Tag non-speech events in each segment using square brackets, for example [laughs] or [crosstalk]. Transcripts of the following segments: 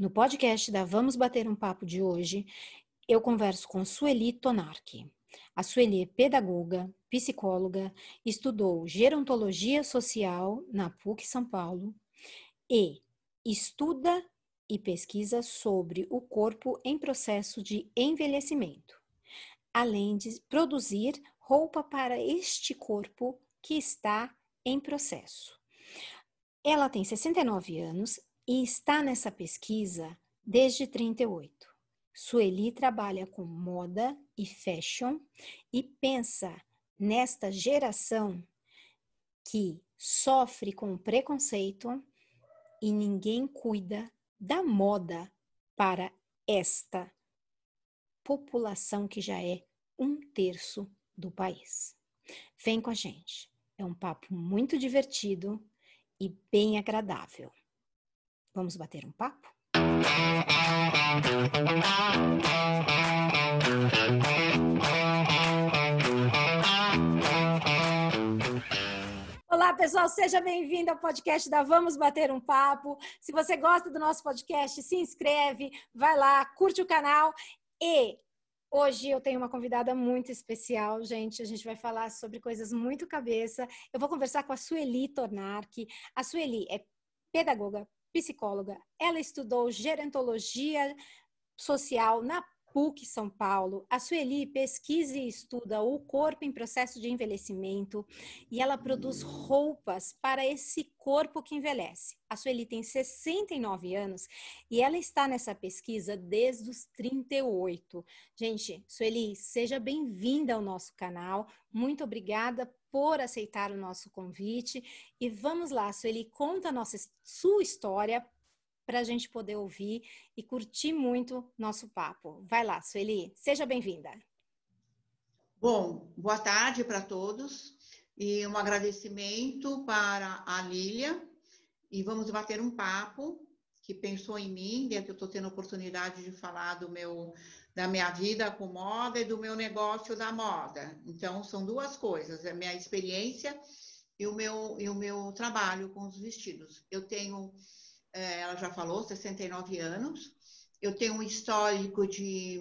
No podcast da Vamos Bater um Papo de hoje, eu converso com Sueli Tonarque. A Sueli é pedagoga, psicóloga, estudou gerontologia social na PUC São Paulo e estuda e pesquisa sobre o corpo em processo de envelhecimento, além de produzir roupa para este corpo que está em processo. Ela tem 69 anos e está nessa pesquisa desde 38. Sueli trabalha com moda e fashion e pensa nesta geração que sofre com preconceito e ninguém cuida da moda para esta população que já é um terço do país. Vem com a gente. É um papo muito divertido e bem agradável. Vamos bater um papo? Olá, pessoal, seja bem-vindo ao podcast da Vamos Bater um Papo. Se você gosta do nosso podcast, se inscreve, vai lá, curte o canal e Hoje eu tenho uma convidada muito especial, gente. A gente vai falar sobre coisas muito cabeça. Eu vou conversar com a Sueli Tornarque. A Sueli é pedagoga, psicóloga. Ela estudou gerontologia social na PUC São Paulo. A Sueli pesquisa e estuda o corpo em processo de envelhecimento e ela produz roupas para esse corpo que envelhece. A Sueli tem 69 anos e ela está nessa pesquisa desde os 38. Gente, Sueli, seja bem-vinda ao nosso canal. Muito obrigada por aceitar o nosso convite. E vamos lá, Sueli, conta a nossa, sua história para a gente poder ouvir e curtir muito nosso papo. Vai lá, Sueli, seja bem-vinda. Bom, boa tarde para todos e um agradecimento para a Lília e vamos bater um papo que pensou em mim, que eu estou tendo a oportunidade de falar do meu da minha vida com moda e do meu negócio da moda. Então são duas coisas, a minha experiência e o meu e o meu trabalho com os vestidos. Eu tenho é, ela já falou, 69 anos. Eu tenho um histórico de,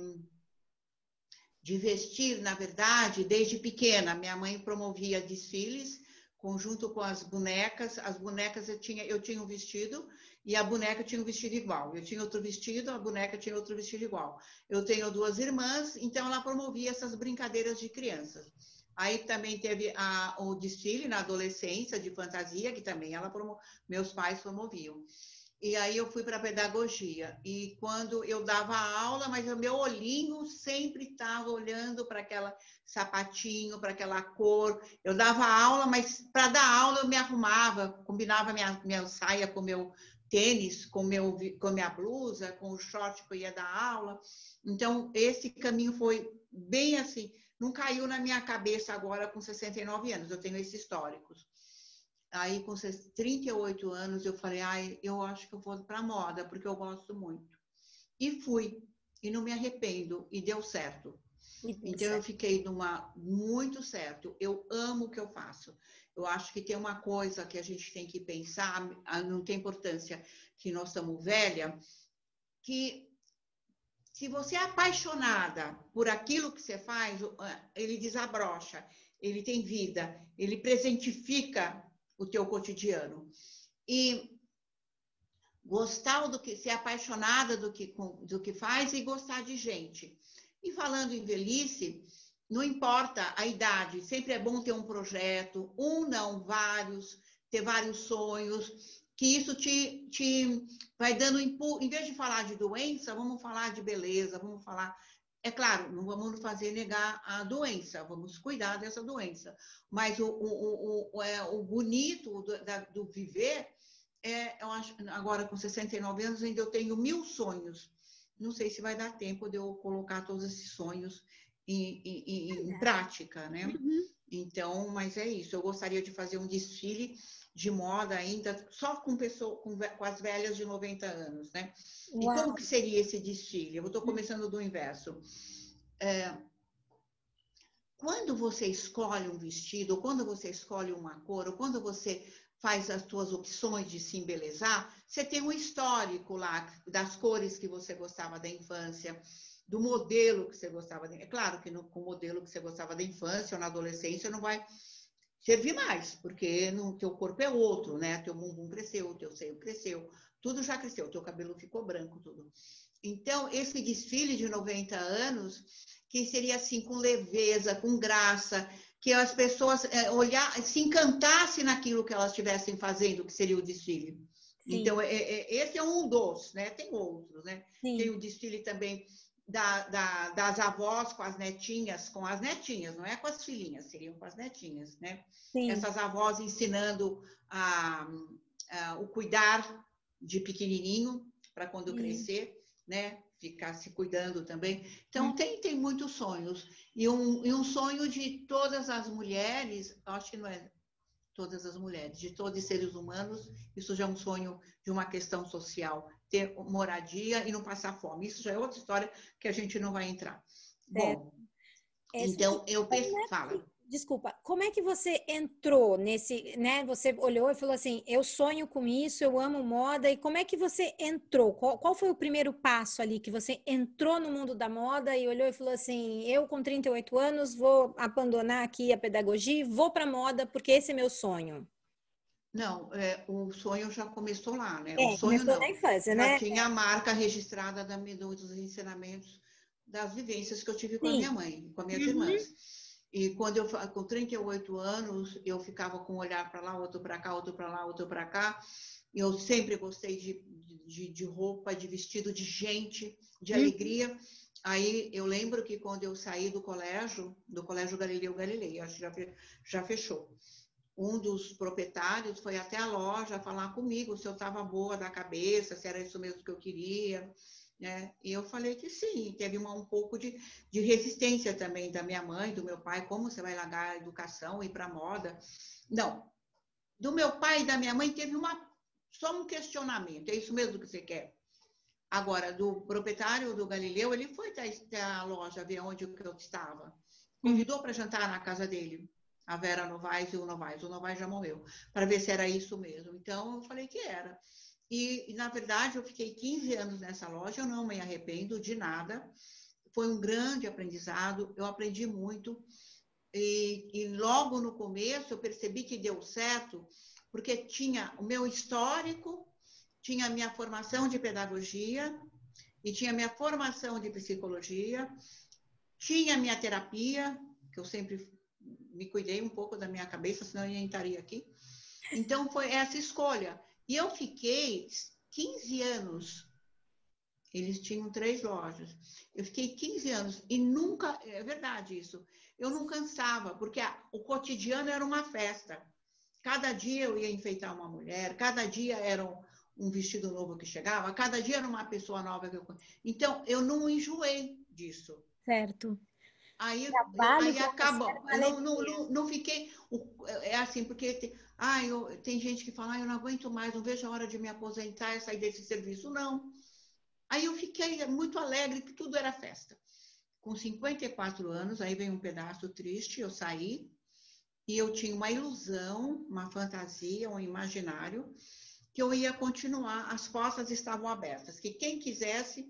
de vestir, na verdade, desde pequena. Minha mãe promovia desfiles conjunto com as bonecas. As bonecas eu tinha, eu tinha um vestido e a boneca tinha um vestido igual. Eu tinha outro vestido, a boneca tinha outro vestido igual. Eu tenho duas irmãs, então ela promovia essas brincadeiras de crianças. Aí também teve a, o desfile na adolescência de fantasia, que também ela promo, meus pais promoviam. E aí eu fui para pedagogia. E quando eu dava aula, mas o meu olhinho sempre estava olhando para aquela sapatinho, para aquela cor. Eu dava aula, mas para dar aula eu me arrumava, combinava minha, minha saia com meu tênis, com meu com minha blusa, com o short que eu ia dar aula. Então esse caminho foi bem assim, não caiu na minha cabeça agora com 69 anos. Eu tenho esse históricos. Aí, com 38 anos, eu falei, ai, eu acho que eu vou para moda, porque eu gosto muito. E fui, e não me arrependo, e deu certo. então, certo. eu fiquei numa muito certo. Eu amo o que eu faço. Eu acho que tem uma coisa que a gente tem que pensar, não tem importância que nós estamos velha, que se você é apaixonada por aquilo que você faz, ele desabrocha, ele tem vida, ele presentifica o teu cotidiano. E gostar do que, ser apaixonada do que, do que faz e gostar de gente. E falando em velhice, não importa a idade, sempre é bom ter um projeto, um não, vários, ter vários sonhos, que isso te, te vai dando impulso. Em vez de falar de doença, vamos falar de beleza, vamos falar é claro, não vamos fazer negar a doença, vamos cuidar dessa doença. Mas o, o, o, é, o bonito do, da, do viver, é, eu acho, agora com 69 anos, ainda eu tenho mil sonhos. Não sei se vai dar tempo de eu colocar todos esses sonhos em, em prática, né? Uhum. Então, mas é isso. Eu gostaria de fazer um desfile de moda ainda, só com, pessoa, com, com as velhas de 90 anos, né? Uau. E como que seria esse desfile? Eu estou começando do inverso. É, quando você escolhe um vestido, ou quando você escolhe uma cor, ou quando você faz as suas opções de se embelezar, você tem um histórico lá das cores que você gostava da infância, do modelo que você gostava. De... É claro que no, com o modelo que você gostava da infância ou na adolescência não vai servir mais, porque no teu corpo é outro, né? Teu bumbum cresceu, teu seio cresceu, tudo já cresceu, teu cabelo ficou branco, tudo. Então, esse desfile de 90 anos, que seria assim, com leveza, com graça, que as pessoas é, olhar, se encantassem naquilo que elas estivessem fazendo, que seria o desfile. Sim. Então, é, é, esse é um dos, né? Tem outros, né? Sim. Tem o desfile também da, da, das avós com as netinhas, com as netinhas, não é com as filhinhas, seriam com as netinhas, né? Sim. Essas avós ensinando a, a, o cuidar de pequenininho para quando crescer, né? Ficar se cuidando também. Então, tem, tem muitos sonhos. E um, e um sonho de todas as mulheres, acho que não é todas as mulheres, de todos os seres humanos, isso já é um sonho de uma questão social, ter moradia e não passar fome. Isso já é outra história que a gente não vai entrar. Bom, é. então eu penso, fala desculpa, como é que você entrou nesse, né? Você olhou e falou assim: eu sonho com isso, eu amo moda. E como é que você entrou? Qual, qual, foi o primeiro passo ali que você entrou no mundo da moda e olhou e falou assim: eu com 38 anos vou abandonar aqui a pedagogia vou para moda porque esse é meu sonho? Não, é, o sonho já começou lá, né? É, o sonho não. na infância, né? Já tinha a marca registrada da, dos ensinamentos, das vivências que eu tive com Sim. a minha mãe, com as minhas uhum. irmãs. E quando eu, com 38 anos, eu ficava com um olhar para lá, outro para cá, outro para lá, outro para cá. E eu sempre gostei de, de, de, roupa, de vestido, de gente, de hum. alegria. Aí eu lembro que quando eu saí do colégio, do Colégio Galileu Galilei, acho que já, já fechou. Um dos proprietários foi até a loja falar comigo se eu estava boa da cabeça, se era isso mesmo que eu queria. Né? E eu falei que sim, teve uma, um pouco de, de resistência também da minha mãe, do meu pai, como você vai largar a educação e ir para moda? Não. Do meu pai e da minha mãe teve uma, só um questionamento, é isso mesmo que você quer? Agora, do proprietário do Galileu, ele foi até a loja ver onde eu estava. Convidou para jantar na casa dele, a Vera Novaes e o Novaes. O Novaes já morreu, para ver se era isso mesmo. Então, eu falei que era. E, na verdade, eu fiquei 15 anos nessa loja, eu não me arrependo de nada. Foi um grande aprendizado, eu aprendi muito. E, e logo no começo eu percebi que deu certo, porque tinha o meu histórico, tinha a minha formação de pedagogia e tinha a minha formação de psicologia, tinha a minha terapia, que eu sempre me cuidei um pouco da minha cabeça, senão eu estaria aqui. Então foi essa escolha. E eu fiquei 15 anos. Eles tinham três lojas. Eu fiquei 15 anos e nunca, é verdade isso, eu não cansava, porque a, o cotidiano era uma festa. Cada dia eu ia enfeitar uma mulher, cada dia era um, um vestido novo que chegava, cada dia era uma pessoa nova que eu. Então, eu não enjoei disso. Certo. Aí, aí acabou. Eu não, não, não, não, fiquei. É assim, porque ah, eu, tem gente que fala, ah, eu não aguento mais, não vejo a hora de me aposentar e sair desse serviço. Não. Aí eu fiquei muito alegre que tudo era festa. Com 54 anos, aí vem um pedaço triste, eu saí e eu tinha uma ilusão, uma fantasia, um imaginário que eu ia continuar, as portas estavam abertas, que quem quisesse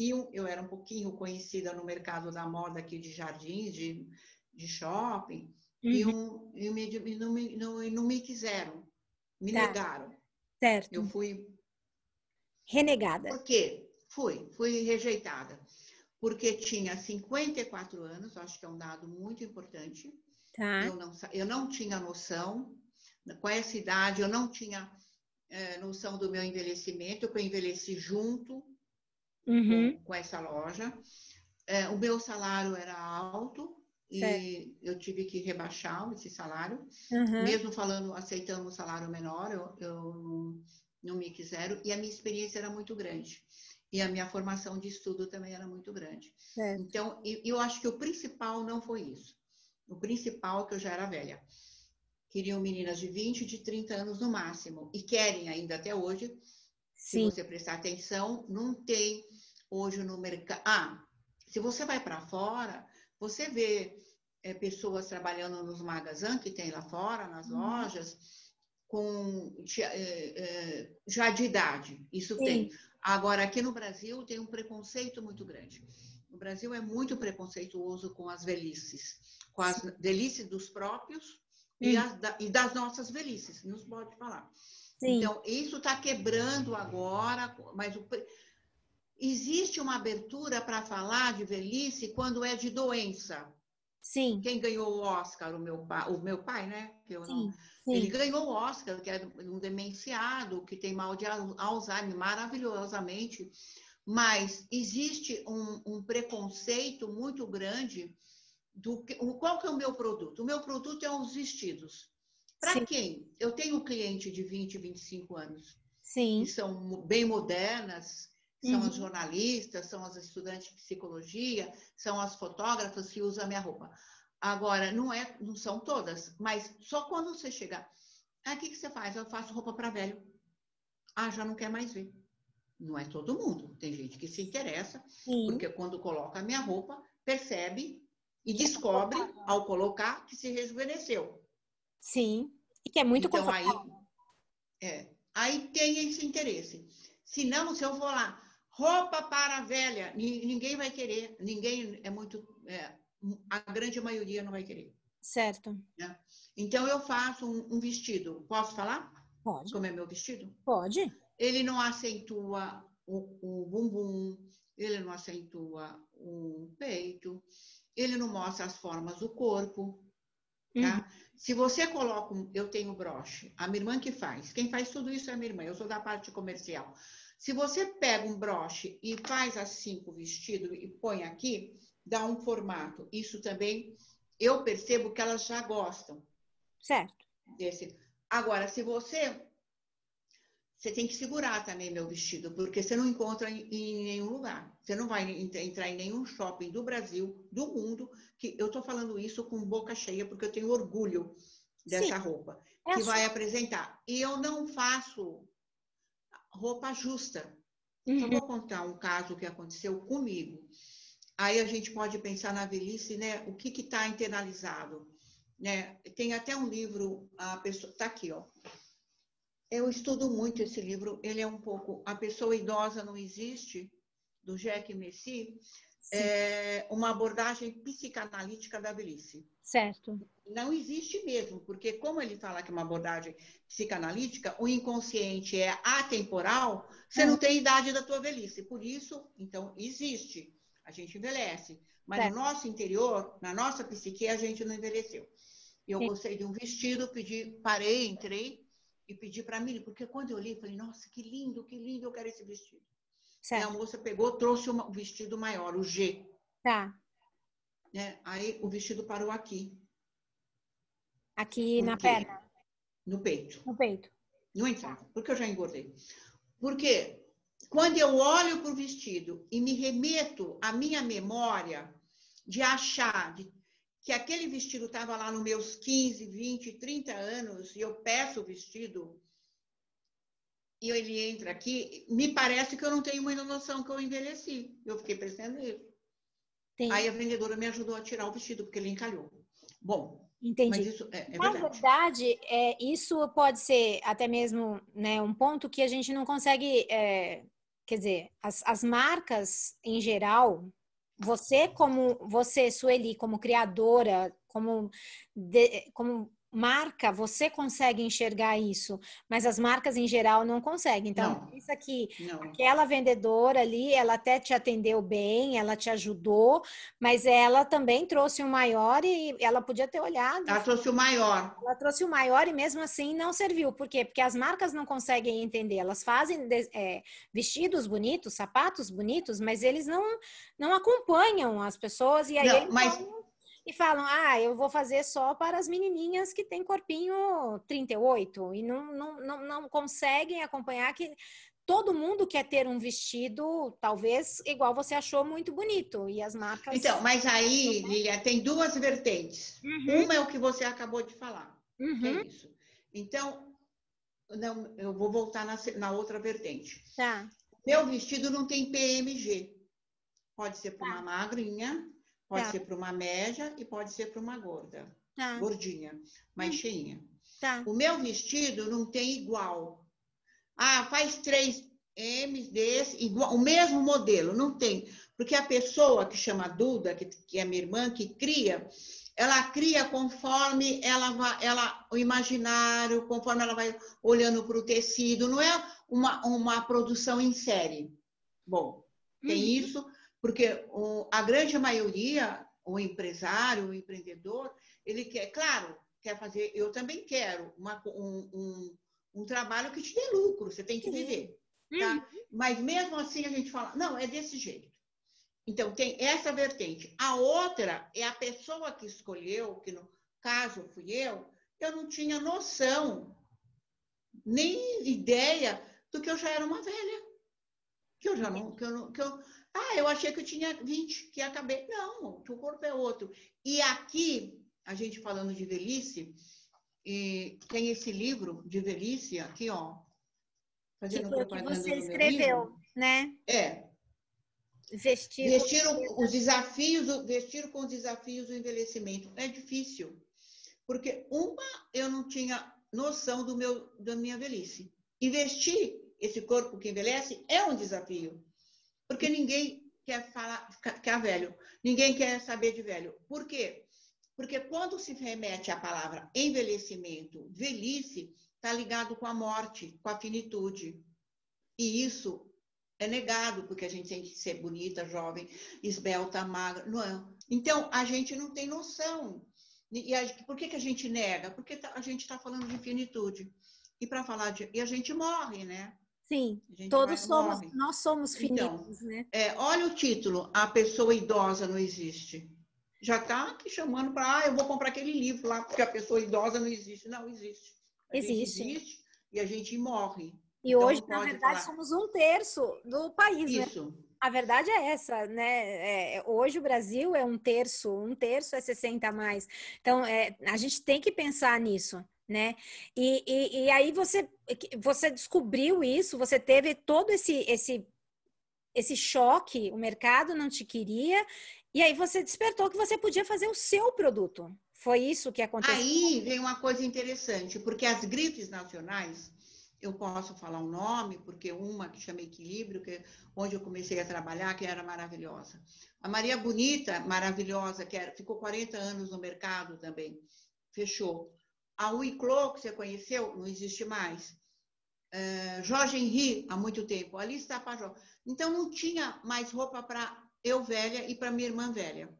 e eu era um pouquinho conhecida no mercado da moda aqui de jardins, de, de shopping, uhum. e, um, e, me, e não, me, não, não me quiseram, me tá. negaram. Certo. Eu fui. Renegada. Por quê? Fui, fui rejeitada. Porque tinha 54 anos, acho que é um dado muito importante. Tá. Eu, não, eu não tinha noção, com essa idade, eu não tinha é, noção do meu envelhecimento, eu envelheci junto uhum. com, com, essa loja. É, o meu salário era alto e certo. eu tive que rebaixar esse salário. Uhum. Mesmo falando, aceitando um salário menor, eu, eu não, não me quiseram. E a minha experiência era muito grande. E a minha formação de estudo também era muito grande. Certo. Então, eu acho que o principal não foi isso. O principal é que eu já era velha. Queriam meninas de 20, de 30 anos no máximo. E querem ainda até hoje. Sim. Se você prestar atenção, não tem hoje no mercado. Ah, se você vai para fora, você vê é, pessoas trabalhando nos magazines que tem lá fora, nas uhum. lojas, com é, já de idade. Isso Sim. tem. Agora, aqui no Brasil, tem um preconceito muito grande. O Brasil é muito preconceituoso com as velhices, com as velhices dos próprios e, as, e, das nossas velhices, não se pode falar. Sim. Então, isso está quebrando agora, mas o, existe uma abertura para falar de velhice quando é de doença. Sim. Quem ganhou o Oscar, o meu pai, o meu pai né? Que eu sim, não, sim. Ele ganhou o Oscar, que é um demenciado, que tem mal de Alzheimer, maravilhosamente. Mas existe um, um preconceito muito grande do que, qual que é o meu produto? O meu produto é os vestidos. Para quem? Eu tenho um cliente de 20, 25 anos. Sim. Que são bem modernas, são uhum. as jornalistas, são as estudantes de psicologia, são as fotógrafas que usam a minha roupa. Agora, não, é, não são todas, mas só quando você chegar. Ah, o que, que você faz? Eu faço roupa para velho. Ah, já não quer mais ver. Não é todo mundo. Tem gente que se interessa, Sim. porque quando coloca a minha roupa, percebe e descobre, ao colocar, que se rejuvenesceu. Sim, e que é muito então, aí, é, aí tem esse interesse. Se não, se eu vou lá, roupa para velha, ninguém vai querer, ninguém é muito, é, a grande maioria não vai querer. Certo. Né? Então eu faço um, um, vestido, posso falar? Pode. Como é meu vestido? Pode. Ele não acentua o, o bumbum, ele não acentua o peito, ele não mostra as formas do corpo, tá? Uhum. Se você coloca, um, eu tenho broche, a minha irmã que faz, quem faz tudo isso é a minha irmã, eu sou da parte comercial. Se você pega um broche e faz assim com o vestido e põe aqui, dá um formato. Isso também eu percebo que elas já gostam. Certo. Desse. Agora, se você você tem que segurar também meu vestido, porque você não encontra em, em nenhum lugar. Você não vai entrar em nenhum shopping do Brasil, do mundo, que eu estou falando isso com boca cheia, porque eu tenho orgulho dessa Sim. roupa, é que assim. vai apresentar. E eu não faço roupa justa. Uhum. Só vou contar um caso que aconteceu comigo. Aí a gente pode pensar na velhice, né? O que está internalizado, né? Tem até um livro, a pessoa está aqui, ó. Eu estudo muito esse livro. Ele é um pouco A Pessoa Idosa Não Existe, do Jack Messi, é uma abordagem psicanalítica da velhice. Certo. Não existe mesmo, porque como ele fala que é uma abordagem psicanalítica, o inconsciente é atemporal, você não tem idade da tua velhice. Por isso, então, existe. A gente envelhece. Mas certo. no nosso interior, na nossa psique, a gente não envelheceu. Eu Sim. gostei de um vestido, pedi, parei, entrei, e pedi para mim, porque quando eu li, falei, nossa, que lindo, que lindo, eu quero esse vestido. Certo. E a moça pegou, trouxe o vestido maior, o G. Tá. Né? Aí o vestido parou aqui. Aqui na perna? No peito. No peito. Não entrava, porque eu já engordei. Porque quando eu olho para o vestido e me remeto à minha memória de achar, de que aquele vestido estava lá nos meus 15, 20, 30 anos e eu peço o vestido e ele entra aqui, me parece que eu não tenho muita noção que eu envelheci. Eu fiquei pensando nisso. Aí a vendedora me ajudou a tirar o vestido, porque ele encalhou. Bom, Entendi. Mas isso é, é Na verdade, verdade é, isso pode ser até mesmo né, um ponto que a gente não consegue. É, quer dizer, as, as marcas em geral, você como você, Sueli, como criadora, como, de, como marca, você consegue enxergar isso, mas as marcas em geral não conseguem. Então, não, pensa que não. aquela vendedora ali, ela até te atendeu bem, ela te ajudou, mas ela também trouxe o um maior e ela podia ter olhado. Ela trouxe o maior. Ela trouxe o maior e mesmo assim não serviu. Por quê? Porque as marcas não conseguem entender. Elas fazem é, vestidos bonitos, sapatos bonitos, mas eles não, não acompanham as pessoas e aí não, mas... Vão e falam: ah, eu vou fazer só para as menininhas que têm corpinho 38 e não, não, não, não conseguem acompanhar que todo mundo quer ter um vestido, talvez igual você achou muito bonito. E as marcas. Então, mas aí, Lilia, tem duas vertentes. Uhum. Uma é o que você acabou de falar. Uhum. É isso. Então, não, eu vou voltar na, na outra vertente. Tá. Meu vestido não tem PMG. Pode ser para tá. uma magrinha, Pode tá. ser para uma média e pode ser para uma gorda. tá. gordinha, mais hum. cheinha. Tá. O meu vestido não tem igual. Ah, faz três M's desse, igual, o mesmo modelo, não tem. Porque a pessoa que chama Duda, que, que é minha irmã, que cria, ela cria conforme ela vai, ela, o imaginário, conforme ela vai olhando para o tecido, não é uma, uma produção em série. Bom, tem uhum. isso, porque o, a grande maioria, o empresário, o empreendedor, ele quer, claro, quer fazer, eu também quero uma, um, um, um trabalho que te dê lucro, você tem que viver. Tá? Uhum. Mas mesmo assim a gente fala, não, é desse jeito. Então, tem essa vertente. A outra é a pessoa que escolheu, que no caso fui eu, eu não tinha noção, nem ideia do que eu já era uma velha. Que eu já não. Que eu, não, que eu, ah, eu achei que eu tinha 20, que acabei. Não, que o corpo é outro. E aqui, a gente falando de velhice, e tem esse livro de velhice aqui, ó. Fazendo tipo, que você escreveu, né? É, Vestir, vestir os desafios, vestir com os desafios do envelhecimento é difícil, porque uma eu não tinha noção do meu da minha velhice. E vestir esse corpo que envelhece é um desafio, porque ninguém quer falar quer velho, ninguém quer saber de velho. Por quê? Porque quando se remete à palavra envelhecimento, velhice está ligado com a morte, com a finitude. E isso é negado, porque a gente tem que ser bonita, jovem, esbelta, magra. Não é. Então, a gente não tem noção. E a, por que, que a gente nega? Porque tá, a gente está falando de finitude. E para falar de. E a gente morre, né? Sim, todos somos, morre. nós somos então, finitos, então, né? É, olha o título, A Pessoa Idosa Não Existe. Já está aqui chamando para, ah, eu vou comprar aquele livro lá, porque a pessoa idosa não existe. Não, existe. A existe. existe e a gente morre. E então, hoje, na verdade, falar... somos um terço do país, né? Isso. Né? A verdade é essa, né? É, hoje o Brasil é um terço, um terço é 60 a mais. Então, é, a gente tem que pensar nisso, né? E, e, e, aí você, você descobriu isso, você teve todo esse, esse, esse choque, o mercado não te queria, e aí você despertou que você podia fazer o seu produto. Foi isso que aconteceu? Aí vem uma coisa interessante, porque as grifes nacionais eu posso falar um nome, porque uma que chama Equilíbrio, que onde eu comecei a trabalhar, que era maravilhosa. A Maria Bonita, maravilhosa, que era, ficou 40 anos no mercado também, fechou. A Uiclo, que você conheceu, não existe mais. Uh, Jorge Henri, há muito tempo. Ali está a Pajó. Então, não tinha mais roupa para eu velha e para minha irmã velha.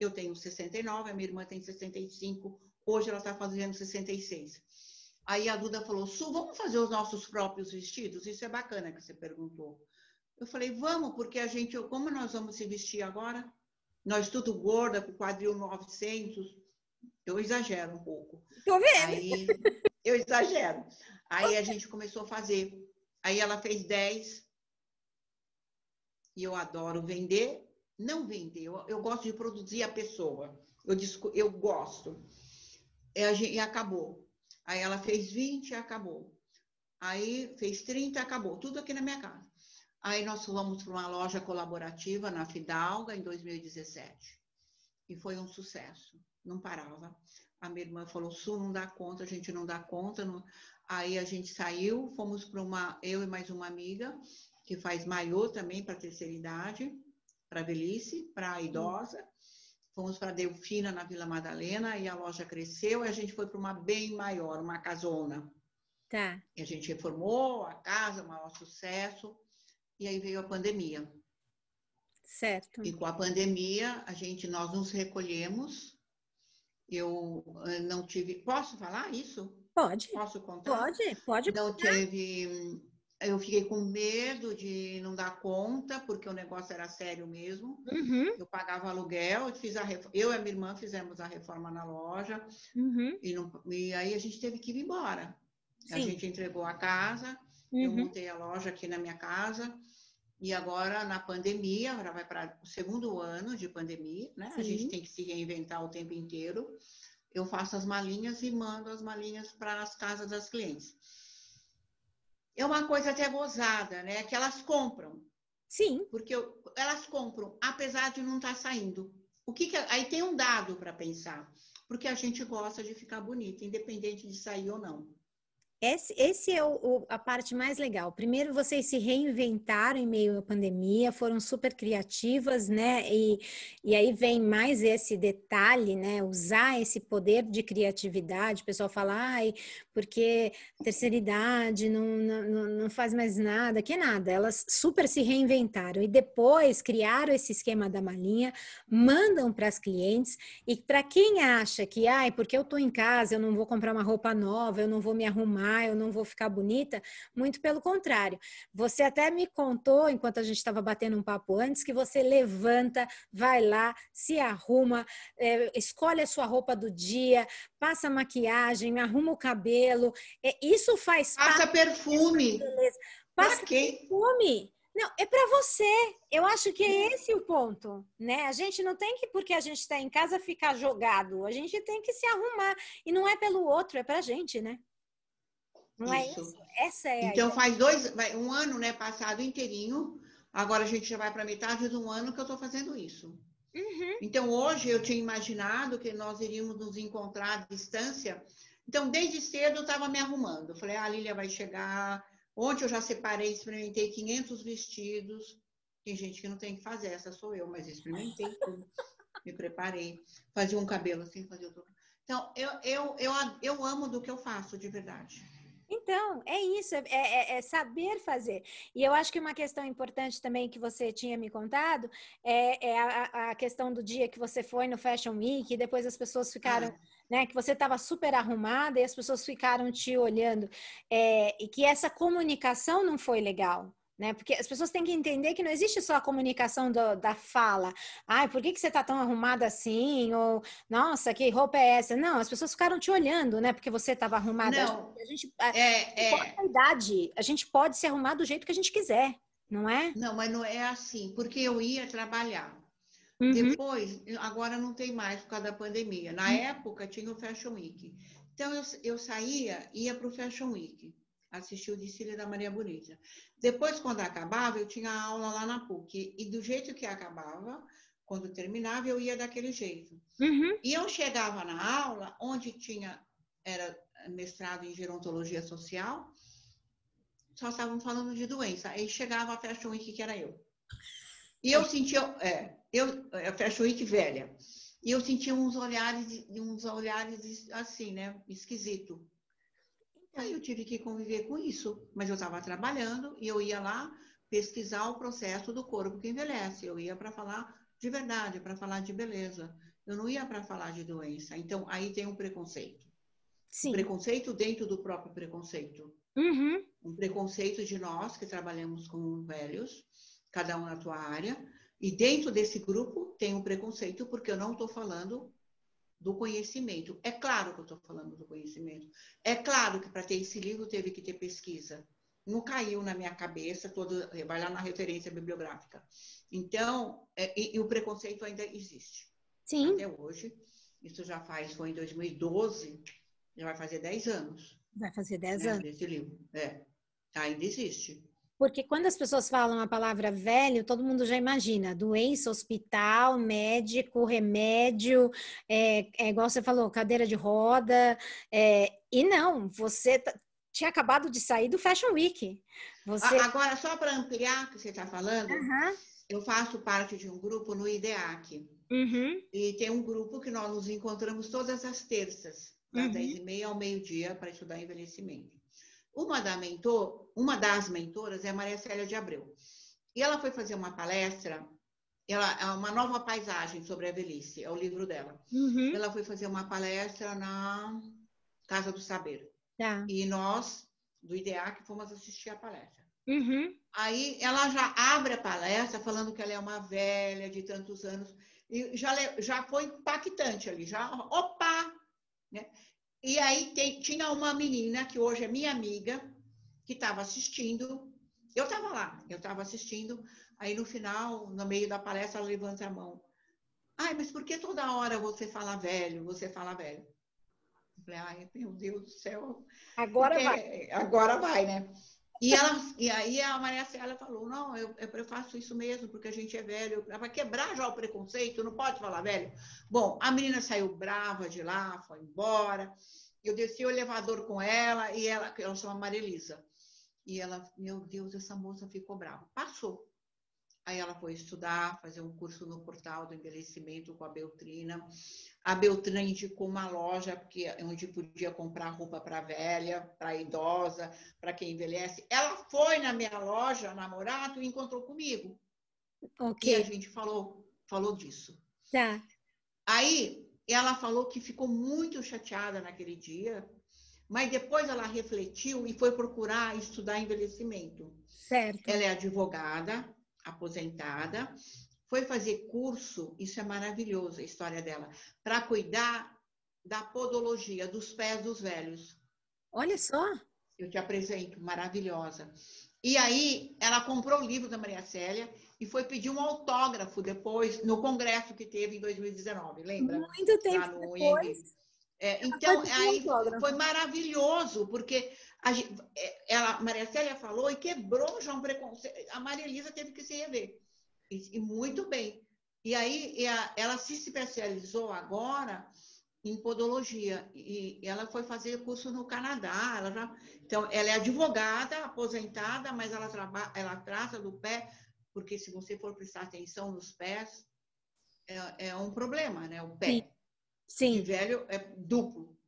Eu tenho 69, a minha irmã tem 65, hoje ela está fazendo 66. Aí a Duda falou: Su, vamos fazer os nossos próprios vestidos? Isso é bacana que você perguntou. Eu falei: vamos, porque a gente, como nós vamos se vestir agora? Nós tudo gorda, com quadril 900. Eu exagero um pouco. Tô vendo. Aí, eu exagero. Aí a gente começou a fazer. Aí ela fez 10. E eu adoro vender. Não vender, eu, eu gosto de produzir a pessoa. Eu, eu gosto. E, e acabou. Aí ela fez 20 e acabou. Aí fez 30 e acabou. Tudo aqui na minha casa. Aí nós fomos para uma loja colaborativa na Fidalga em 2017. E foi um sucesso. Não parava. A minha irmã falou: Su, não dá conta, a gente não dá conta. Não... Aí a gente saiu, fomos para uma, eu e mais uma amiga, que faz maiô também para terceira idade, para velhice, para idosa. Fomos para Delfina, na Vila Madalena, e a loja cresceu e a gente foi para uma bem maior, uma casona. Tá. E a gente reformou a casa, um maior sucesso, e aí veio a pandemia. Certo. E com a pandemia, a gente, nós nos recolhemos. Eu eh, não tive. Posso falar isso? Pode. Posso contar? Pode, pode. Não teve eu fiquei com medo de não dar conta, porque o negócio era sério mesmo. Uhum. Eu pagava aluguel, fiz a eu e a minha irmã fizemos a reforma na loja, uhum. e, não, e, aí a gente teve que ir embora. Sim. A gente entregou a casa, uhum. eu montei a loja aqui na minha casa, e agora na pandemia, agora vai para o segundo ano de pandemia, né? Sim. A gente tem que se reinventar o tempo inteiro. Eu faço as malinhas e mando as malinhas para as casas das clientes é uma coisa até gozada, né? Que elas compram. Sim. Porque eu, elas compram, apesar de não estar tá saindo. O que, que aí tem um dado para pensar. porque a gente gosta de ficar bonita, independente de sair ou não. Esse, esse é o, o, a parte mais legal. Primeiro, vocês se reinventaram em meio à pandemia, foram super criativas, né? E, e aí vem mais esse detalhe, né? Usar esse poder de criatividade. O pessoal fala, ai, porque terceira idade não, não, não faz mais nada, que nada. Elas super se reinventaram e depois criaram esse esquema da malinha, mandam para as clientes. E para quem acha que, ai, porque eu estou em casa, eu não vou comprar uma roupa nova, eu não vou me arrumar ah, eu não vou ficar bonita. Muito pelo contrário. Você até me contou, enquanto a gente estava batendo um papo antes, que você levanta, vai lá, se arruma, é, escolhe a sua roupa do dia, passa maquiagem, arruma o cabelo. É, isso faz Passa perfume. Passa perfume. Não, é para você. Eu acho que é esse o ponto, né? A gente não tem que, porque a gente está em casa, ficar jogado. A gente tem que se arrumar. E não é pelo outro, é para a gente, né? Não é isso. é isso? Essa é Então faz dois, um ano, né, passado inteirinho. Agora a gente já vai para metade de um ano que eu estou fazendo isso. Uhum. Então hoje eu tinha imaginado que nós iríamos nos encontrar à distância. Então desde cedo eu estava me arrumando. Eu falei, ah, a Lília vai chegar. Ontem eu já separei, experimentei 500 vestidos. Tem gente que não tem que fazer, essa sou eu, mas experimentei tudo. [laughs] me preparei. Fazia um cabelo assim, fazia outro. Então, eu, eu, eu, eu amo do que eu faço, de verdade. Então, é isso, é, é, é, saber fazer. E eu acho que uma questão importante também que você tinha me contado é, é a, a, questão do dia que você foi no Fashion Week e depois as pessoas ficaram, ah. né, que você estava super arrumada e as pessoas ficaram te olhando. É, e que essa comunicação não foi legal né? Porque as pessoas têm que entender que não existe só a comunicação do, da fala. Ai, por que, que você tá tão arrumada assim? Ou, nossa, que roupa é essa? Não, as pessoas ficaram te olhando, né? Porque você estava arrumada. Não, a gente, a, é, é... a idade, a gente pode se arrumar do jeito que a gente quiser, não é? Não, mas não é assim, porque eu ia trabalhar. Uhum. Depois, agora não tem mais por causa da pandemia. Na uhum. época tinha o Fashion Week. Então eu, eu saía, ia para o Fashion Week assistir o desfile da Maria Bonita. Depois, quando acabava, eu tinha aula lá na PUC. E do jeito que acabava, quando terminava, eu ia daquele jeito. Uhum. E eu chegava na aula, onde tinha, era mestrado em gerontologia social, só estavam falando de doença. Aí chegava a Fashion Week, que era eu. E eu sentia, é, eu, a é, Fashion Week velha. E eu sentia uns olhares, uns olhares assim, né, esquisito. Aí eu tive que conviver com isso, mas eu estava trabalhando e eu ia lá pesquisar o processo do corpo que envelhece. Eu ia para falar de verdade, para falar de beleza. Eu não ia para falar de doença. Então, aí tem um preconceito. Sim. Um preconceito dentro do próprio preconceito. Uhum. Um preconceito de nós que trabalhamos com velhos, cada um na tua área. E dentro desse grupo tem um preconceito, porque eu não estou falando do conhecimento. É claro que eu estou falando do conhecimento. É claro que para ter esse livro teve que ter pesquisa. Não caiu na minha cabeça, todo, vai lá na referência bibliográfica. Então, é, e, e, o preconceito ainda existe. Sim. Até hoje. Isso já faz, foi em 2012, já vai fazer 10 anos. Vai fazer 10 né, anos. Esse livro. É. Ainda existe. Porque quando as pessoas falam a palavra velho, todo mundo já imagina doença, hospital, médico, remédio, é, é igual você falou, cadeira de roda. É, e não, você tinha acabado de sair do Fashion Week. Você... Agora, só para ampliar o que você está falando, uhum. eu faço parte de um grupo no IDEAC. Uhum. E tem um grupo que nós nos encontramos todas as terças, das uhum. 10h30 ao meio-dia, para estudar envelhecimento. Uma, da mentor, uma das mentoras é a Maria Célia de Abreu. E ela foi fazer uma palestra, ela é uma nova paisagem sobre a velhice, é o livro dela. Uhum. Ela foi fazer uma palestra na Casa do Saber. Tá. E nós, do IDEAC, fomos assistir a palestra. Uhum. Aí ela já abre a palestra falando que ela é uma velha de tantos anos. E já, já foi impactante ali, já, opa! Né? E aí tem, tinha uma menina que hoje é minha amiga, que estava assistindo. Eu estava lá, eu estava assistindo. Aí no final, no meio da palestra, ela levanta a mão. Ai, mas por que toda hora você fala velho, você fala velho? Eu falei, ai, meu Deus do céu. Agora Porque, vai. Agora vai, né? E, ela, e aí a Maria Célia falou, não, eu, eu faço isso mesmo, porque a gente é velho. Vai quebrar já o preconceito, não pode falar velho. Bom, a menina saiu brava de lá, foi embora. Eu desci o elevador com ela, e ela, ela chama Maria Elisa. E ela, meu Deus, essa moça ficou brava. Passou. Aí ela foi estudar, fazer um curso no portal do envelhecimento com a Beltrina. A Beltrina indicou uma loja porque onde podia comprar roupa para velha, para idosa, para quem envelhece. Ela foi na minha loja, na Morato, e encontrou comigo. Okay. E a gente falou, falou disso. Tá. Aí ela falou que ficou muito chateada naquele dia, mas depois ela refletiu e foi procurar estudar envelhecimento. Certo. Ela é advogada, aposentada, foi fazer curso, isso é maravilhoso a história dela, para cuidar da podologia, dos pés dos velhos. Olha só. Eu te apresento, maravilhosa. E aí, ela comprou o livro da Maria Célia e foi pedir um autógrafo depois, no congresso que teve em 2019, lembra? Muito tempo depois. É, então, aí foi maravilhoso, porque ela, Maria Célia falou e quebrou já um preconceito. A Maria Elisa teve que se rever. E, e muito bem. E aí e a, ela se especializou agora em podologia e, e ela foi fazer curso no Canadá. Ela já, então, ela é advogada, aposentada, mas ela, trabalha, ela trata do pé, porque se você for prestar atenção nos pés, é, é um problema, né? O pé. Sim. Sim. De velho é duplo.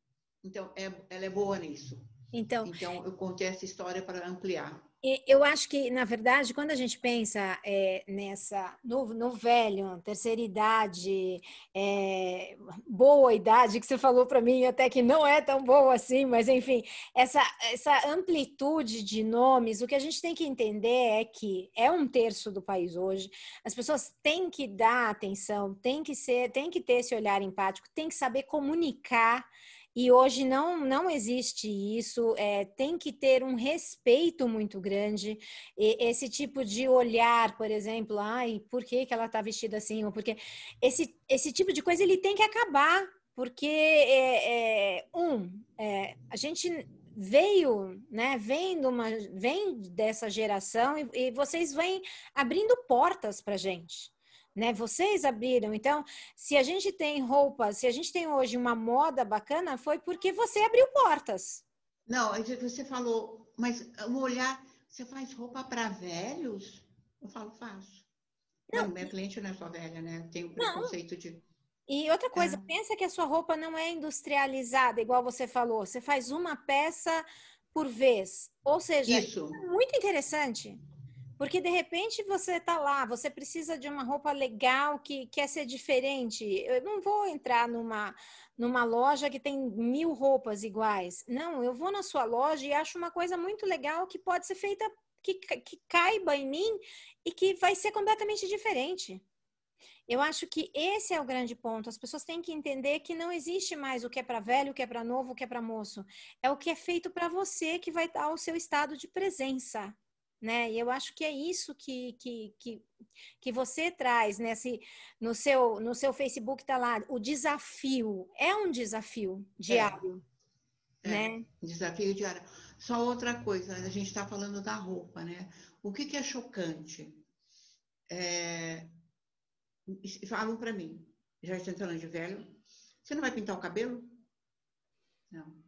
Então, é, ela é boa nisso. Então, então eu contei essa história para ampliar. Eu acho que, na verdade, quando a gente pensa é, nessa no, no, velho, terceira idade, é, boa idade, que você falou para mim até que não é tão boa assim, mas enfim, essa, essa amplitude de nomes, o que a gente tem que entender é que é um terço do país hoje, as pessoas têm que dar atenção, têm que ser, têm que ter esse olhar empático, têm que saber comunicar e hoje não, não existe isso, é, tem que ter um respeito muito grande. E esse tipo de olhar, por exemplo, ai, por que, que ela está vestida assim? Ou porque esse, esse tipo de coisa ele tem que acabar, porque é, é um, é, a gente veio, né, vem, de uma, vem dessa geração e, e vocês vêm abrindo portas para gente né? Vocês abriram. Então, se a gente tem roupas, se a gente tem hoje uma moda bacana, foi porque você abriu portas. Não, você falou, mas um olhar, você faz roupa para velhos? Eu falo, faço. Não, minha cliente não é só velha, né? Tem o preconceito não. de. E outra coisa, é. pensa que a sua roupa não é industrializada, igual você falou. Você faz uma peça por vez. Ou seja, Isso. é muito interessante. Porque de repente você tá lá, você precisa de uma roupa legal que quer ser diferente. Eu não vou entrar numa, numa loja que tem mil roupas iguais. Não, eu vou na sua loja e acho uma coisa muito legal que pode ser feita, que, que caiba em mim e que vai ser completamente diferente. Eu acho que esse é o grande ponto. As pessoas têm que entender que não existe mais o que é para velho, o que é para novo, o que é para moço. É o que é feito para você que vai dar o seu estado de presença né? E eu acho que é isso que, que, que, que você traz nesse, no, seu, no seu Facebook está lá, o desafio. É um desafio diário. É, né? É, desafio diário. Só outra coisa, a gente está falando da roupa, né? O que, que é chocante? É, falam para mim, já estou entrando de velho, você não vai pintar o cabelo? Não.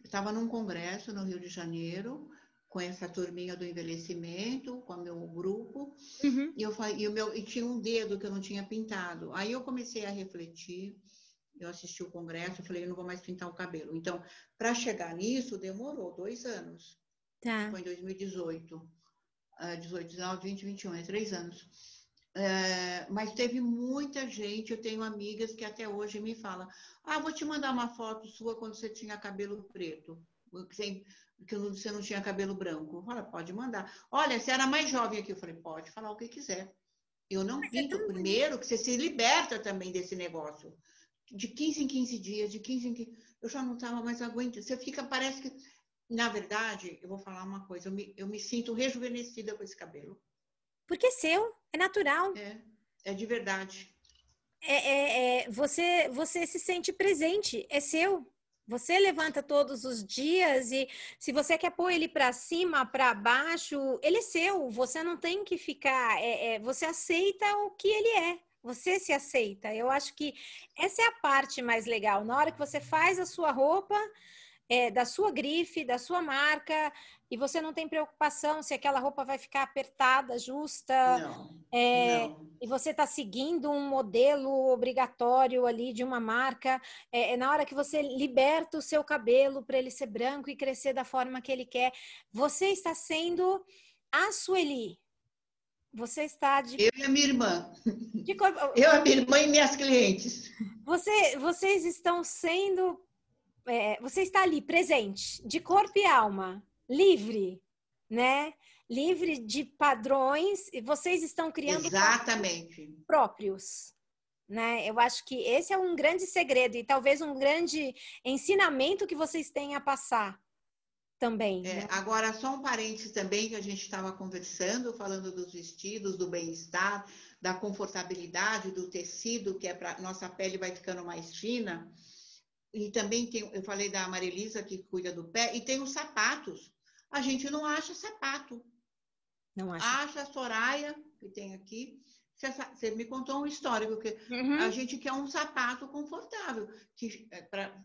Eu estava num congresso no Rio de Janeiro, com essa turminha do envelhecimento, com o meu grupo, uhum. e, eu, e, o meu, e tinha um dedo que eu não tinha pintado. Aí eu comecei a refletir, eu assisti o congresso, eu falei, eu não vou mais pintar o cabelo. Então, para chegar nisso, demorou dois anos. Tá. Foi em 2018. Uh, 18, 19, 20, 21, é três anos. Uh, mas teve muita gente, eu tenho amigas que até hoje me falam, ah, vou te mandar uma foto sua quando você tinha cabelo preto. Sem, que você não tinha cabelo branco. Fala, pode mandar. Olha, você era mais jovem aqui. Eu falei, pode falar o que quiser. Eu não pinto. É Primeiro, que você se liberta também desse negócio. De 15 em 15 dias, de 15 em 15. Eu já não estava mais aguentando. Você fica, parece que. Na verdade, eu vou falar uma coisa. Eu me, eu me sinto rejuvenescida com esse cabelo. Porque é seu, é natural. É, é de verdade. É, é, é, você, você se sente presente, é seu. Você levanta todos os dias e se você quer pôr ele para cima, para baixo, ele é seu. Você não tem que ficar. É, é, você aceita o que ele é. Você se aceita. Eu acho que essa é a parte mais legal. Na hora que você faz a sua roupa, é, da sua grife, da sua marca, e você não tem preocupação se aquela roupa vai ficar apertada, justa, Não, é, não. e você está seguindo um modelo obrigatório ali de uma marca. É, é na hora que você liberta o seu cabelo para ele ser branco e crescer da forma que ele quer, você está sendo a Sueli. Você está de, Eu e a minha irmã. de. [laughs] Eu, a minha irmã e minhas clientes. Você, vocês estão sendo. é, você está ali presente, de corpo e alma, livre, né? Livre de padrões, e vocês estão criando Exatamente. próprios. Né? Eu acho que esse é um grande segredo e talvez um grande ensinamento que vocês têm a passar também. É, né? agora, só um parênteses também que a gente estava conversando, falando dos vestidos, do bem-estar, da confortabilidade, do tecido, que é para nossa pele vai ficando mais fina. E também tem, eu falei da Marilisa que cuida do pé, e tem os sapatos. A gente não acha sapato. Não acho. Acha a Soraya, que tem aqui. Você, me contou um histórico, que Uhum. a gente quer um sapato confortável, que, é, pra,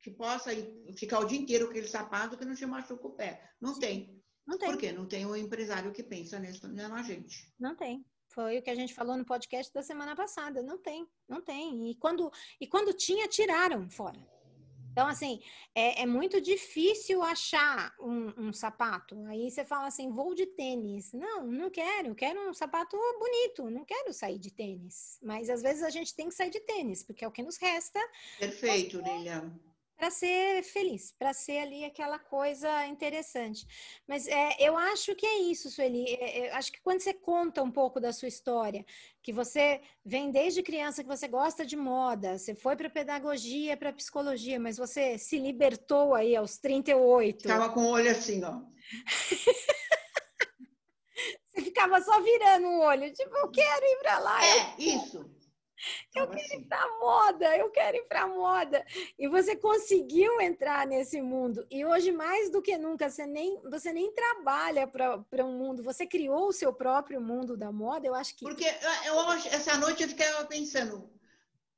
que possa ir- ficar o dia inteiro com aquele sapato que não te machuca o pé. Não tem. Não tem. Por quê? Não tem um empresário que pensa nisso, não na gente. Não tem. Foi o que a gente falou no podcast da semana passada. Não tem, não tem. E quando, e quando tinha, tiraram fora. Então, assim, é, é muito difícil achar um, um sapato. Aí você fala assim, vou de tênis. Não, não quero. Quero um sapato bonito. Não quero sair de tênis. Mas às vezes a gente tem que sair de tênis, porque é o que nos resta Perfeito, Lilian. Para ser feliz, para ser ali aquela coisa interessante. Mas é, eu acho que é isso, Sueli. É, acho que quando você conta um pouco da sua história, que você vem desde criança, que você gosta de moda, você foi para pedagogia, para psicologia, mas você se libertou aí aos 38. Ficava com o olho assim, ó. [laughs] Você ficava só virando o olho, tipo, eu quero ir para lá, eu É, isso. Eu Ficava assim. pra moda, eu quero ir para moda. E você conseguiu entrar nesse mundo. E hoje, mais do que nunca, você nem, você nem trabalha para um mundo, você criou o seu próprio mundo da moda. Eu acho que. Porque eu hoje- essa noite eu ficava pensando,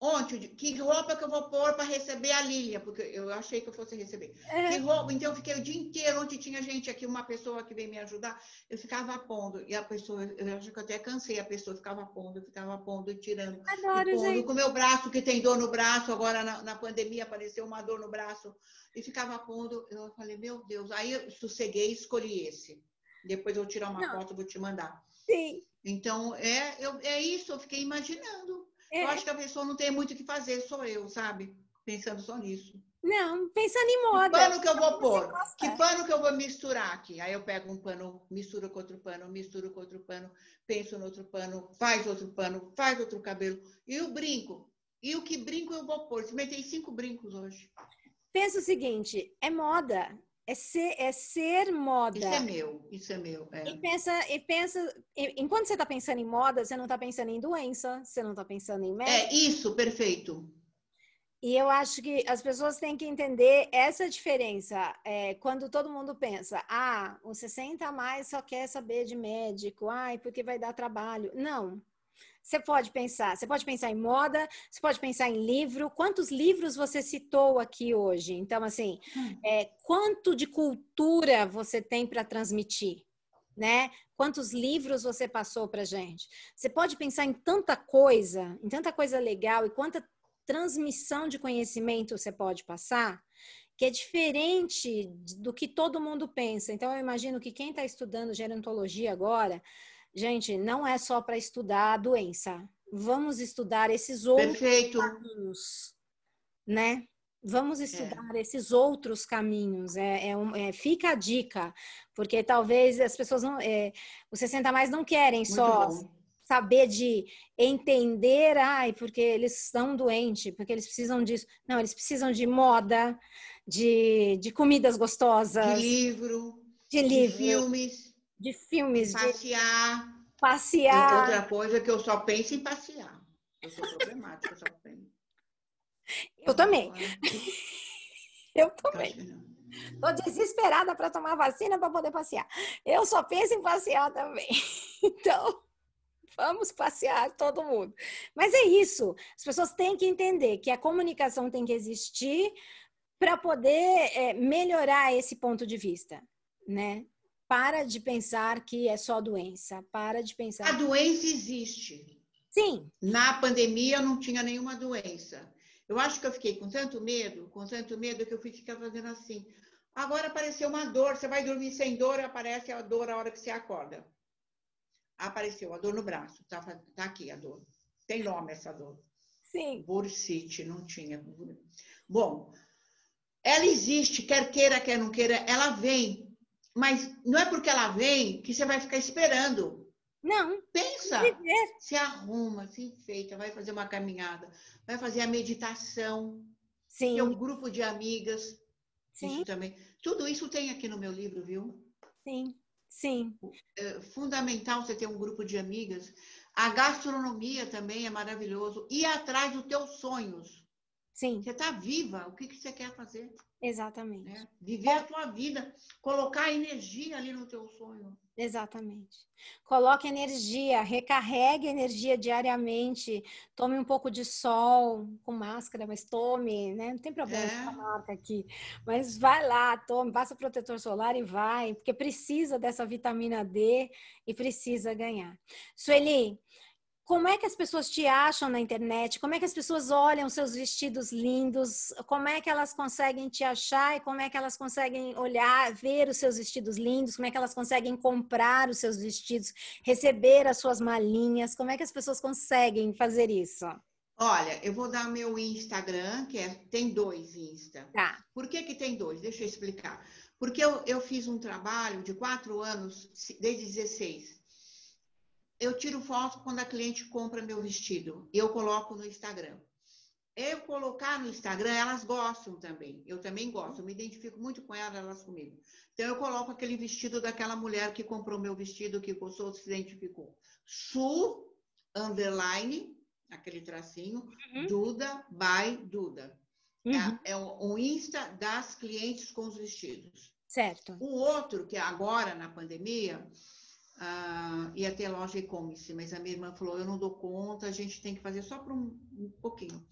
ontem, que roupa que eu vou pôr para receber a Lília, porque eu achei que eu fosse receber. É, Que roupa? Então eu fiquei o dia inteiro, ontem tinha gente aqui, uma pessoa que veio me ajudar, eu ficava pondo, e a pessoa, eu acho que eu até cansei, a pessoa ficava pondo, ficava pondo e tirando. adoro, e pondo gente. com o meu braço, que tem dor no braço, agora na, na pandemia apareceu uma dor no braço, e ficava pondo, eu falei, meu Deus, aí eu sosseguei e escolhi esse. Depois eu vou tirar uma Não. foto, vou te mandar. Sim. Então, é, eu, é isso, eu fiquei imaginando. É. Eu acho que a pessoa não tem muito o que fazer, sou eu, sabe? Pensando só nisso. Não, pensando em Que moda. pano que eu vou pôr? Que pano que eu vou misturar aqui? Aí eu pego um pano, misturo com outro pano, misturo com outro pano, penso no outro pano, faz outro pano, faz outro cabelo. E o brinco? E o que brinco eu vou pôr? Experimentei cinco brincos hoje. Pensa o seguinte: é moda. É ser, é ser moda. Isso é meu, isso é meu. é. E pensa, e pensa, enquanto você está pensando em moda, você não está pensando em doença, você não está pensando em médico. É isso, perfeito. E eu acho que as pessoas têm que entender essa diferença. É, quando todo mundo pensa, ah, o 60 a mais só quer saber de médico, ai, porque vai dar trabalho. Não. Você pode pensar, você pode pensar em moda, você pode pensar em livro. Quantos livros você citou aqui hoje? Então, assim, Hum. é, quanto de cultura você tem para transmitir? Né? Quantos livros você passou para gente? Você pode pensar em tanta coisa, em tanta coisa legal e quanta transmissão de conhecimento você pode passar, que é diferente do que todo mundo pensa. Então, eu imagino que quem está estudando gerontologia agora, gente, não é só para estudar a doença. Vamos estudar esses outros Perfeito. caminhos, né? Vamos estudar esses outros caminhos. É, é um- é, fica a dica, porque talvez as pessoas não. É, os 60 mais não querem Muito só bom. saber de entender, ai, porque eles estão doentes, porque eles precisam disso. Não, eles precisam de moda, de, de comidas gostosas, De livro, de de livro, filmes, de filmes, de passear. passear. Outra coisa que eu só penso em passear. Eu sou problemática, eu só penso. Eu também. Eu [laughs] também. Estou desesperada para tomar vacina para poder passear. Eu só penso em passear também. [laughs] Então, vamos passear todo mundo. Mas é isso. As pessoas têm que entender que a comunicação tem que existir para poder é, melhorar esse ponto de vista, né? Para de pensar que é só doença. Para de pensar. A doença existe. Sim. Na pandemia eu não tinha nenhuma doença. Eu acho que eu fiquei com tanto medo, com tanto medo que eu fui ficar fazendo assim. Agora apareceu uma dor, você vai dormir sem dor, aparece a dor a hora que você acorda. Apareceu a dor no braço, tá, tá aqui a dor. Tem nome essa dor. Sim. Bursite, não tinha. Bom, ela existe, quer queira, quer não queira, ela vem. Mas não é porque ela vem que você vai ficar esperando. Não. Pensa. Se arruma, se enfeita, vai fazer uma caminhada, vai fazer a meditação. Sim. Tem um grupo de amigas Sim. Isso também. Tudo isso tem aqui no meu livro, viu? Sim, sim. É fundamental você ter um grupo de amigas. A gastronomia também é maravilhoso. Ir atrás dos teus sonhos. Sim. Você está viva, o que, que você quer fazer? Exatamente. Né? Viver a tua vida, colocar energia ali no teu sonho. Exatamente. Coloque energia, recarregue energia diariamente, tome um pouco de sol com máscara, mas tome, né? Não tem problema é. com a marca aqui. Mas vai lá, tome, passa protetor solar e vai, porque precisa dessa vitamina D e precisa ganhar. Sueli, como é que as pessoas te acham na internet? Como é que as pessoas olham seus vestidos lindos? Como é que elas conseguem te achar e como é que elas conseguem olhar, ver os seus vestidos lindos? Como é que elas conseguem comprar os seus vestidos, receber as suas malinhas? Como é que as pessoas conseguem fazer isso? Olha, eu vou dar meu Instagram, que é, tem dois Insta. Tá. Por que, que tem dois? Deixa eu explicar. Porque eu, eu fiz um trabalho de quatro anos, desde 16 eu tiro foto quando a cliente compra meu vestido. Eu coloco no Instagram. Eu colocar no Instagram, elas gostam também. Eu também gosto, eu me identifico muito com elas, elas comigo. Então, eu coloco aquele vestido daquela mulher que comprou meu vestido, que gostou, se identificou. Su, underline, aquele tracinho, uhum. Duda by Duda. É uhum. É, é o Insta das clientes com os vestidos. Certo. O outro, que é agora na pandemia, ah, ia ter loja e-commerce, mas a minha irmã falou: eu não dou conta, a gente tem que fazer só por um, um pouquinho.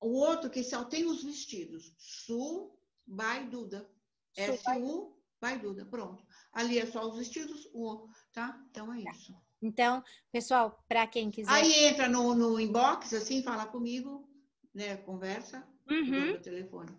O outro que só tem os vestidos, Su by Duda. S-U by Duda, pronto. Ali é só os vestidos, o, tá? Então é isso. Então, pessoal, para quem quiser. Aí entra no, no inbox, assim, fala comigo, né? Conversa, uhum. telefone.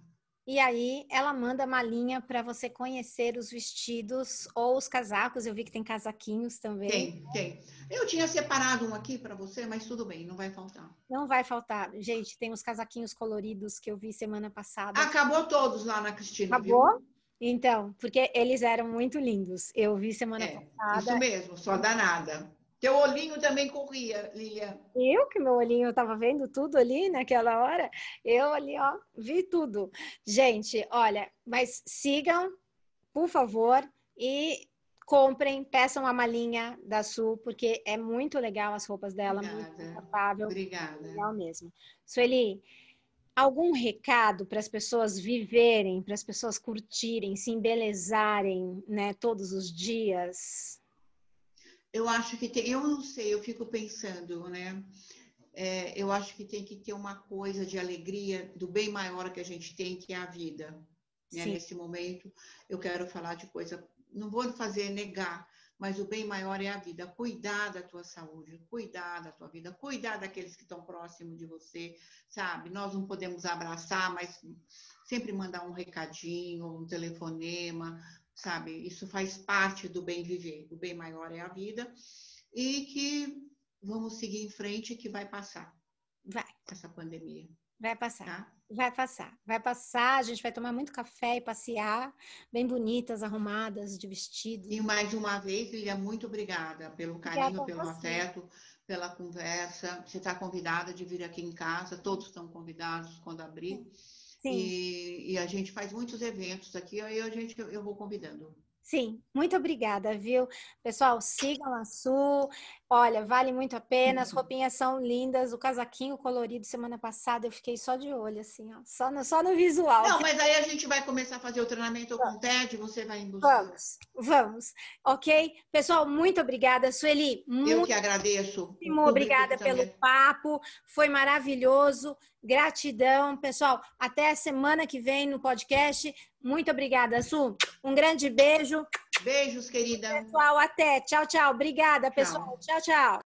E aí ela manda malinha para você conhecer os vestidos ou os casacos. Eu vi que tem casaquinhos também. Tem, tem. Eu tinha separado um aqui para você, mas tudo bem, não vai faltar. Não vai faltar. Gente, tem os casaquinhos coloridos que eu vi semana passada. Acabou todos lá na Cristina. Acabou? Viu? Então, porque eles eram muito lindos. Eu vi semana é, passada. Isso mesmo, só danada. Teu olhinho também corria, Lilia. Eu que meu olhinho estava vendo tudo ali naquela hora. Eu ali, ó, vi tudo. Gente, olha, mas sigam, por favor, e comprem, peçam a malinha da Su, porque é muito legal as roupas dela, Obrigada. muito confortável. Obrigada. Legal mesmo. Sueli, algum recado para as pessoas viverem, para as pessoas curtirem, se embelezarem, né, todos os dias? Eu acho que tem, eu não sei, eu fico pensando, né? É, eu acho que tem que ter uma coisa de alegria do bem maior que a gente tem, que é a vida. Né? Nesse momento, eu quero falar de coisa, não vou fazer negar, mas o bem maior é a vida. Cuidar da tua saúde, cuidar da tua vida, cuidar daqueles que estão próximos de você, sabe? Nós não podemos abraçar, mas sempre mandar um recadinho, um telefonema, sabe? Isso faz parte do bem viver. O bem maior é a vida e que vamos seguir em frente que vai passar. Vai. Essa pandemia. Vai passar. Tá? Vai passar. Vai passar, a gente vai tomar muito café e passear, bem bonitas, arrumadas, de vestido. E mais uma vez, Lilia, muito obrigada pelo carinho, pelo você. afeto, pela conversa. Você está convidada de vir aqui em casa, todos estão convidados quando abrir. Sim. E, e, a gente faz muitos eventos aqui, aí a gente, eu vou convidando. Sim, muito obrigada, viu? Pessoal, sigam a Su. Olha, vale muito a pena. As roupinhas são lindas. O casaquinho colorido semana passada eu fiquei só de olho, assim, ó, só no, só no visual. Não, mas aí a gente vai começar a fazer o treinamento vamos. com o TED, você vai em Vamos, vamos. Ok? Pessoal, muito obrigada. Sueli, muito Eu que agradeço. Muito obrigada pelo papo. Foi maravilhoso. Gratidão, pessoal. Até a semana que vem no podcast. Muito obrigada, Su. Um grande beijo. Beijos, querida. Pessoal, até. Tchau, tchau. Obrigada, pessoal. Tchau, tchau.